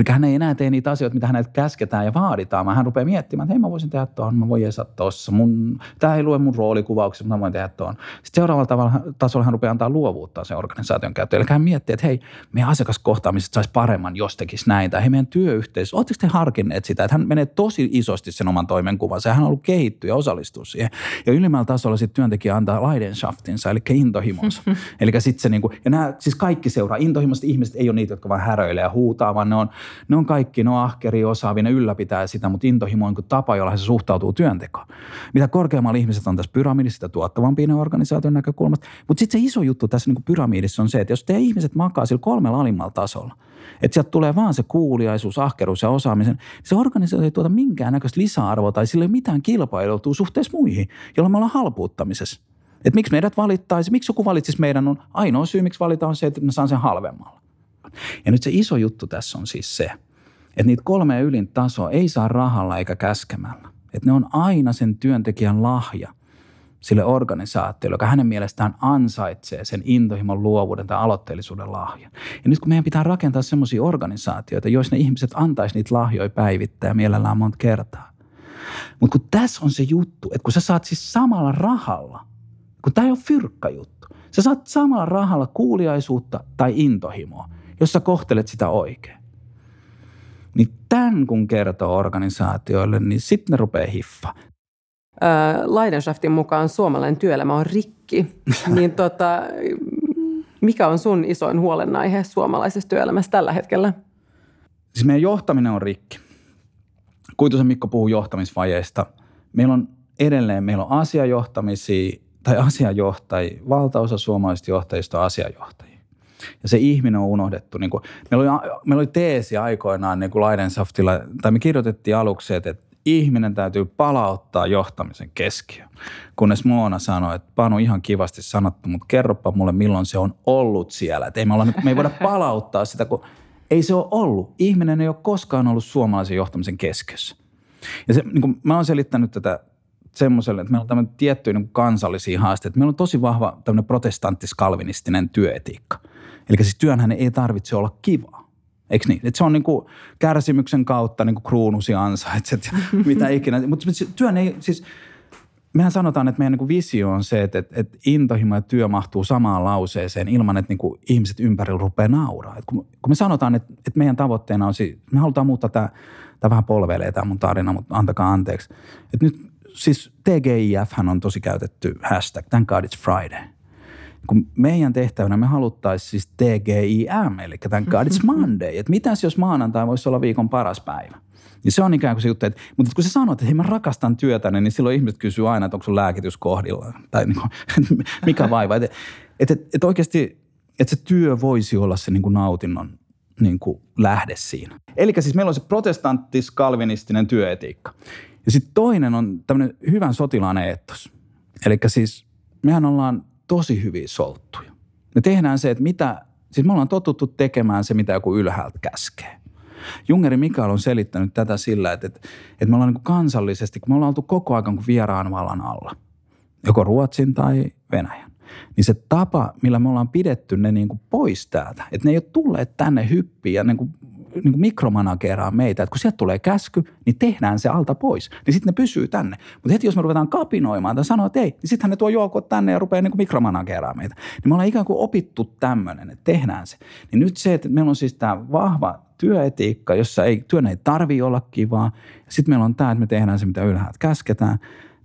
Eli hän ei enää tee niitä asioita, mitä häneltä käsketään ja vaaditaan, vaan hän rupeaa miettimään, että hei mä voisin tehdä tuon, mä voin jesaa tuossa, mun, tämä ei lue mun roolikuvauksessa, mutta mä voin tehdä tuon. Sitten seuraavalla tavalla, tasolla hän rupeaa antaa luovuutta sen organisaation käyttöön. Eli hän miettii, että hei, meidän asiakaskohtaamiset saisi paremman, jos tekisi näin. Tai hei, meidän työyhteisö, oletteko te harkinneet sitä, että hän menee tosi isosti sen oman toimenkuvansa ja hän on ollut kehittyä ja osallistua siihen. Ja ylimmällä tasolla sitten työntekijä antaa Leidenschaftinsa, eli intohimonsa. (laughs) eli sitten se niin kuin, ja nämä siis kaikki seuraa. Intohimoiset ihmiset ei ole niitä, jotka vain häröilee ja huutaa, vaan ne on ne on kaikki, ne on ahkeri, osaavia, ne ylläpitää sitä, mutta intohimo on tapa, jolla se suhtautuu työntekoon. Mitä korkeammalla ihmiset on tässä pyramidissa, sitä tuottavampi organisaation näkökulmasta. Mutta sitten se iso juttu tässä niin pyramidissa on se, että jos te ihmiset makaa sillä kolmella alimmalla tasolla, että sieltä tulee vaan se kuuliaisuus, ahkeruus ja osaamisen, niin se organisaatio ei tuota minkäännäköistä lisäarvoa tai sillä ei ole mitään kilpailutua suhteessa muihin, jolloin me ollaan halpuuttamisessa. Että miksi meidät valittaisi, miksi joku valitsisi meidän on ainoa syy, miksi valitaan on se, että mä saan sen halvemmalla. Ja nyt se iso juttu tässä on siis se, että niitä kolme ylin tasoa ei saa rahalla eikä käskemällä. Että ne on aina sen työntekijän lahja sille organisaatiolle, joka hänen mielestään ansaitsee sen intohimon luovuuden tai aloitteellisuuden lahjan. Ja nyt kun meidän pitää rakentaa semmoisia organisaatioita, joissa ne ihmiset antaisi niitä lahjoja päivittää ja mielellään monta kertaa. Mutta kun tässä on se juttu, että kun sä saat siis samalla rahalla, kun tämä ei ole fyrkka juttu, sä saat samalla rahalla kuuliaisuutta tai intohimoa – jos sä kohtelet sitä oikein. Niin tämän kun kertoo organisaatioille, niin sitten ne rupeaa hiffa. Leidenschaftin mukaan suomalainen työelämä on rikki. (laughs) niin tota, mikä on sun isoin huolenaihe suomalaisessa työelämässä tällä hetkellä? Siis meidän johtaminen on rikki. Kuitusen Mikko puhuu johtamisvajeista. Meillä on edelleen, meillä on asiajohtamisia tai asiajohtajia. Valtaosa suomalaisista johtajista on asiajohtajia. Ja se ihminen on unohdettu. Niin kuin, meillä, oli, meillä oli teesi aikoinaan niin kuin Leidensaftilla, tai me kirjoitettiin aluksi, että ihminen täytyy palauttaa johtamisen keskiö. Kunnes Moona sanoi, että Panu ihan kivasti sanottu, mutta kerropa mulle milloin se on ollut siellä. Että ei me, olla, me ei voida palauttaa sitä, kun ei se ole ollut. Ihminen ei ole koskaan ollut suomalaisen johtamisen keskiössä. Ja se, niin kuin mä oon selittänyt tätä semmoiselle, että meillä on tämmöinen tiettyjä niin kansallisia haasteita. Meillä on tosi vahva tämmöinen protestanttis-kalvinistinen työetiikka – Eli siis työnhän ei tarvitse olla kivaa. Eikö niin? Et se on niin kuin kärsimyksen kautta niin kuin kruunusi ansaitset, (laughs) mitä ikinä. Mutta työn ei, siis mehän sanotaan, että meidän niin kuin visio on se, että, että, että intohimo ja työ mahtuu samaan lauseeseen ilman, että niin kuin ihmiset ympärillä rupeaa nauraa. Et kun, kun me sanotaan, että, että meidän tavoitteena on, me halutaan muuttaa tämä, tämä vähän polveilee tämä mun tarina, mutta antakaa anteeksi. Että nyt siis TGIF on tosi käytetty hashtag, thank God it's Friday. Kun meidän tehtävänä me haluttaisiin siis TGIM, eli thank God it's Monday. Että mitäs jos maanantai voisi olla viikon paras päivä? Niin se on ikään kuin se juttu, että, mutta kun sä sanot, että hei mä rakastan työtäni, niin silloin ihmiset kysyy aina, että onko sun lääkitys kohdilla tai niin kuin, (laughs) mikä vaiva. Että et, et, et oikeasti, että se työ voisi olla se niin kuin nautinnon niin kuin lähde siinä. Eli siis meillä on se protestanttis-kalvinistinen työetiikka. Ja sitten toinen on tämmöinen hyvän sotilaan eettos. Eli siis mehän ollaan tosi hyvin solttuja. Me tehdään se, että mitä, siis me ollaan totuttu tekemään se, mitä joku ylhäältä käskee. Jungeri Mikael on selittänyt tätä sillä, että, että, että me ollaan niin kansallisesti, kun me ollaan oltu koko ajan kuin vieraan vallan alla, joko Ruotsin tai Venäjän, niin se tapa, millä me ollaan pidetty ne niin kuin pois täältä, että ne ei ole tulleet tänne hyppiin ja niin kuin niin kuin mikromanageraa meitä, että kun sieltä tulee käsky, niin tehdään se alta pois. Niin sitten ne pysyy tänne. Mutta heti jos me ruvetaan kapinoimaan tai sanoa, että ei, niin sittenhän ne tuo joukot tänne ja rupeaa niin mikromanageraa meitä. Niin me ollaan ikään kuin opittu tämmöinen, että tehdään se. Niin nyt se, että meillä on siis tämä vahva työetiikka, jossa ei, työn ei tarvi olla kivaa. Sitten meillä on tämä, että me tehdään se, mitä ylhäältä käsketään.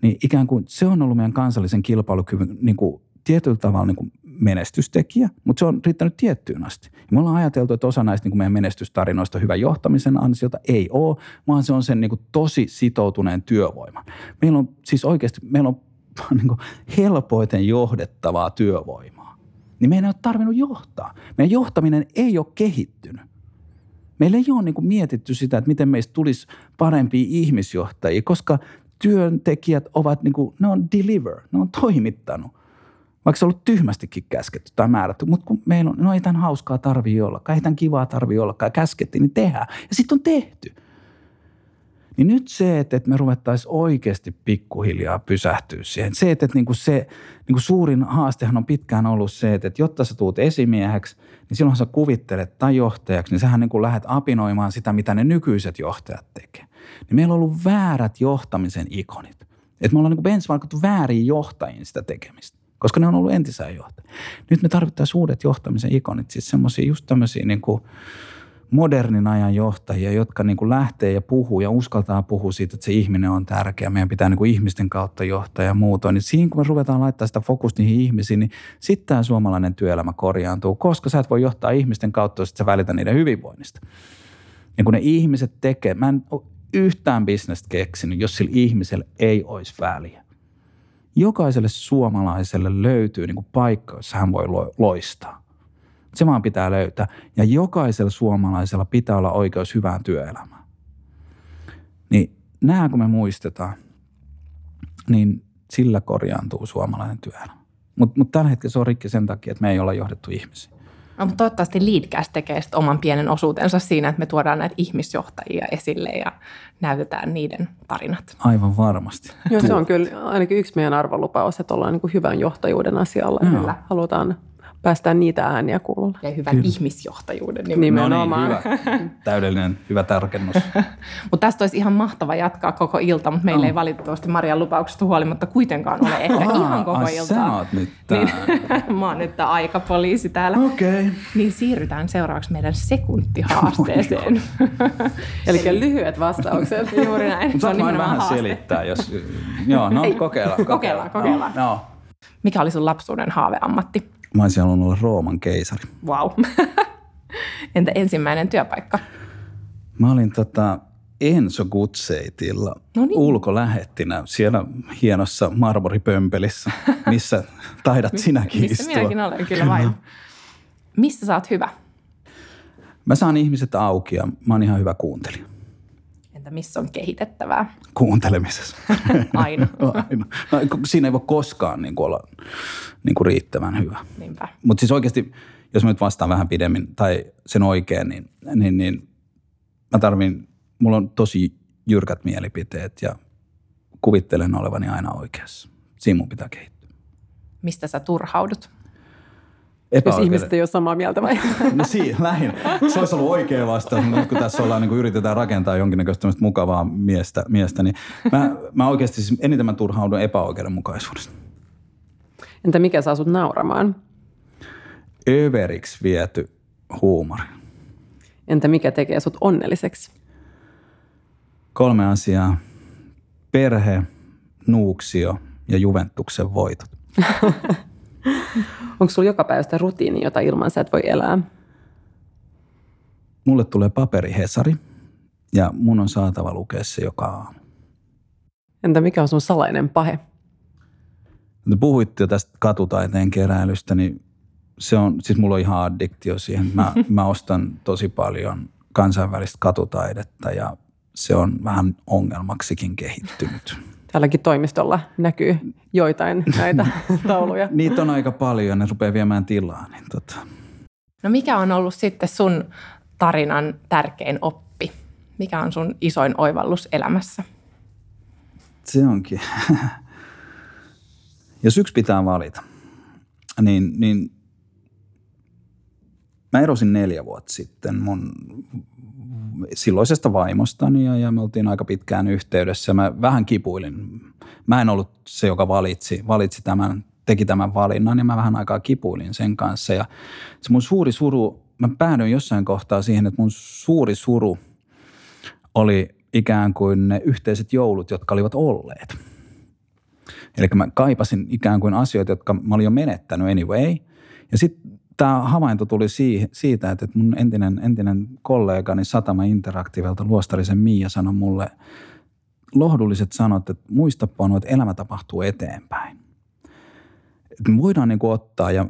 Niin ikään kuin se on ollut meidän kansallisen kilpailukyvyn niin kuin tietyllä tavalla niin kuin menestystekijä, mutta se on riittänyt tiettyyn asti. Ja me ollaan ajateltu, että osa näistä niin kuin meidän menestystarinoista hyvän johtamisen ansiota ei ole, vaan se on sen niin kuin tosi sitoutuneen työvoiman. Meillä on siis oikeasti, meillä on (laughs) niin kuin helpoiten johdettavaa työvoimaa. Niin meidän ei ole tarvinnut johtaa. Meidän johtaminen ei ole kehittynyt. Meillä ei ole niin kuin mietitty sitä, että miten meistä tulisi parempia ihmisjohtajia, koska työntekijät ovat, niin kuin, ne on deliver, ne on toimittanut – vaikka se on ollut tyhmästikin käsketty tai määrätty, mutta kun meillä on, no ei tämän hauskaa tarvii olla, ei tämän kivaa tarvii olla, käskettiin, niin tehdään. Ja sitten on tehty. Niin nyt se, että, me ruvettaisiin oikeasti pikkuhiljaa pysähtyä siihen. Se, että, että niin kuin se niin kuin suurin haastehan on pitkään ollut se, että, että jotta sä tuut esimieheksi, niin silloin sä kuvittelet tai johtajaksi, niin sähän niin kuin lähdet apinoimaan sitä, mitä ne nykyiset johtajat tekee. Niin meillä on ollut väärät johtamisen ikonit. Että me ollaan niin benchmarkattu väärin johtajiin sitä tekemistä koska ne on ollut entisää johtajia. Nyt me tarvittaisiin uudet johtamisen ikonit, siis semmoisia just tämmöisiä niin kuin modernin ajan johtajia, jotka niin kuin lähtee ja puhuu ja uskaltaa puhua siitä, että se ihminen on tärkeä. Meidän pitää niin kuin ihmisten kautta johtaa ja muuta. Niin siinä kun me ruvetaan laittaa sitä fokusta niihin ihmisiin, niin sitten tämä suomalainen työelämä korjaantuu, koska sä et voi johtaa ihmisten kautta, jos sä välitä niiden hyvinvoinnista. Ja kun ne ihmiset tekee, mä en ole yhtään bisnestä keksinyt, jos sillä ihmisellä ei olisi väliä jokaiselle suomalaiselle löytyy niin kuin paikka, jossa hän voi loistaa. Se vaan pitää löytää. Ja jokaisella suomalaisella pitää olla oikeus hyvään työelämään. Niin nämä kun me muistetaan, niin sillä korjaantuu suomalainen työelämä. Mutta mut tällä hetkellä se on rikki sen takia, että me ei olla johdettu ihmisiä. No, mutta toivottavasti Leadcast tekee oman pienen osuutensa siinä, että me tuodaan näitä ihmisjohtajia esille ja näytetään niiden tarinat. Aivan varmasti. Joo, se on kyllä ainakin yksi meidän arvolupaus, että ollaan niin kuin hyvän johtajuuden asialla. Kyllä. Halutaan päästään niitä ääniä kuululle. Ja hyvän Kyllä. ihmisjohtajuuden nimenomaan. No niin, hyvä. Täydellinen, hyvä tarkennus. (laughs) mutta tästä olisi ihan mahtava jatkaa koko ilta, mutta meillä oh. ei valitettavasti Marian lupauksesta huolimatta kuitenkaan ole ehkä Aha, ihan koko ilta. Sä oot nyt niin, (laughs) Mä oon nyt aikapoliisi täällä. Okei. Okay. Niin siirrytään seuraavaksi meidän sekuntihaasteeseen. (laughs) Eli lyhyet vastaukset. Juuri näin. Mutta se on vähän haaste. selittää, jos... Joo, no kokeillaan. Kokeillaan, kokeillaan. No, no. Mikä oli sun lapsuuden haaveammatti? Mä olisin halunnut olla Rooman keisari. Wow. (laughs) Entä ensimmäinen työpaikka? Mä olin tota Enso Gutseitilla no niin. ulkolähettinä siellä hienossa marmoripömpelissä, (laughs) missä taidat sinäkin missä istua. minäkin olen, kyllä vain. Mistä sä oot hyvä? Mä saan ihmiset auki ja mä oon ihan hyvä kuuntelija. Entä missä on kehitettävää? Kuuntelemisessa. (laughs) Aina. (laughs) Aina. No, siinä ei voi koskaan niin kuin olla niin kuin riittävän hyvä. Mutta siis oikeasti, jos mä nyt vastaan vähän pidemmin tai sen oikein, niin, niin, niin mä tarvin, mulla on tosi jyrkät mielipiteet ja kuvittelen olevani aina oikeassa. Siinä mun pitää kehittyä. Mistä sä turhaudut? Jos ihmiset ei ole samaa mieltä vai? No siinä, lähin. Se olisi ollut oikea vastaus, mutta kun tässä ollaan, niin kun yritetään rakentaa jonkinnäköistä mukavaa miestä, miestä niin mä, mä oikeasti siis eniten mä turhaudun epäoikeudenmukaisuudesta. Entä mikä saa sut nauramaan? Överiksi viety huumori. Entä mikä tekee sut onnelliseksi? Kolme asiaa. Perhe, nuuksio ja Juventuksen voitot. (laughs) (laughs) Onko sulla joka päivästä rutiini, jota ilman sä et voi elää? Mulle tulee paperi Hesari ja mun on saatava lukea se joka aamu. Entä mikä on sun salainen pahe? Te puhuitte jo tästä katutaiteen keräilystä, niin se on, siis mulla on ihan addiktio siihen. Mä, (laughs) mä ostan tosi paljon kansainvälistä katutaidetta ja se on vähän ongelmaksikin kehittynyt. Täälläkin toimistolla näkyy joitain näitä (laughs) tauluja. Niitä on aika paljon ja ne rupeaa viemään tilaa. Niin tota. No mikä on ollut sitten sun tarinan tärkein oppi? Mikä on sun isoin oivallus elämässä? Se onkin. (laughs) Jos yksi pitää valita, niin, niin mä erosin neljä vuotta sitten mun silloisesta vaimostani ja, ja me oltiin aika pitkään yhteydessä. Mä vähän kipuilin. Mä en ollut se, joka valitsi, valitsi tämän, teki tämän valinnan ja mä vähän aikaa kipuilin sen kanssa. Ja se mun suuri suru, mä päädyin jossain kohtaa siihen, että mun suuri suru oli ikään kuin ne yhteiset joulut, jotka olivat olleet. Eli mä kaipasin ikään kuin asioita, jotka mä olin jo menettänyt anyway. Ja sitten tämä havainto tuli siitä, että mun entinen, entinen kollegani Satama Interactivelta Luostarisen Miia sanoi mulle lohdulliset sanot, että muista Panu, että elämä tapahtuu eteenpäin. Että me voidaan niin kuin ottaa ja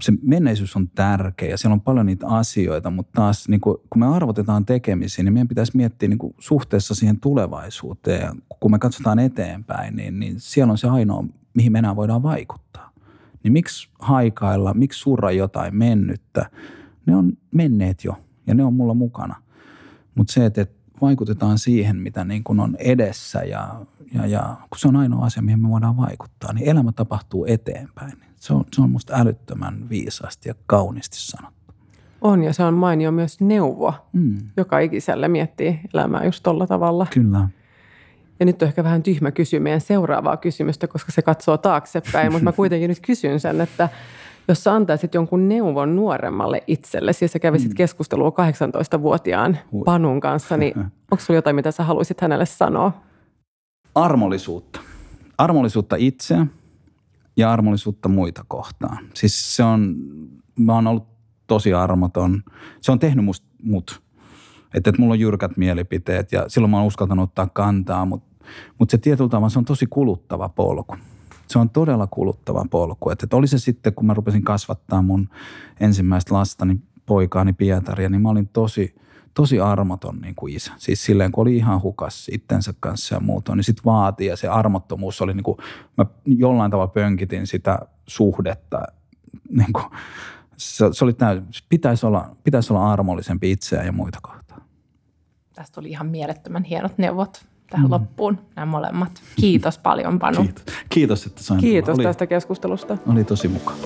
se menneisyys on tärkeä ja siellä on paljon niitä asioita, mutta taas niin kuin, kun me arvotetaan tekemisiä, niin meidän pitäisi miettiä niin kuin suhteessa siihen tulevaisuuteen. Kun me katsotaan eteenpäin, niin, niin siellä on se ainoa, mihin me enää voidaan vaikuttaa niin miksi haikailla, miksi surra jotain mennyttä? Ne on menneet jo ja ne on mulla mukana. Mutta se, että vaikutetaan siihen, mitä niin kun on edessä ja, ja, ja kun se on ainoa asia, mihin me voidaan vaikuttaa, niin elämä tapahtuu eteenpäin. Se on, se on musta älyttömän viisaasti ja kauniisti sanottu. On ja se on mainio myös neuvo. Mm. Joka ikiselle miettii elämää just tolla tavalla. Kyllä. Ja nyt on ehkä vähän tyhmä kysyä meidän seuraavaa kysymystä, koska se katsoo taaksepäin, mutta mä (laughs) kuitenkin nyt kysyn sen, että jos sä antaisit jonkun neuvon nuoremmalle itselle, siis sä kävisit mm. keskustelua 18-vuotiaan Panun kanssa, niin (laughs) onko sulla jotain, mitä sä haluaisit hänelle sanoa? Armollisuutta. Armollisuutta itseä ja armollisuutta muita kohtaan. Siis se on, mä oon ollut tosi armoton. Se on tehnyt must, mut että, että mulla on jyrkät mielipiteet ja silloin mä oon uskaltanut ottaa kantaa, mutta, mutta se tietyllä tavalla se on tosi kuluttava polku. Se on todella kuluttava polku. Että, että oli se sitten, kun mä rupesin kasvattaa mun ensimmäistä lastani, poikaani Pietaria, niin mä olin tosi, tosi armoton niin kuin isä. Siis silleen, kun oli ihan hukas itsensä kanssa ja muuta, niin sitten vaatii ja se armottomuus oli niin kuin, mä jollain tavalla pönkitin sitä suhdetta, niin kuin, se, se oli täysin, pitäisi olla, pitäisi olla armollisempi itseä ja muita kohtaan. Tästä tuli ihan mielettömän hienot neuvot tähän mm. loppuun, nämä molemmat. Kiitos paljon, Panu. Kiitos, Kiitos että sain Kiitos tulla. tästä keskustelusta. Oli tosi mukava.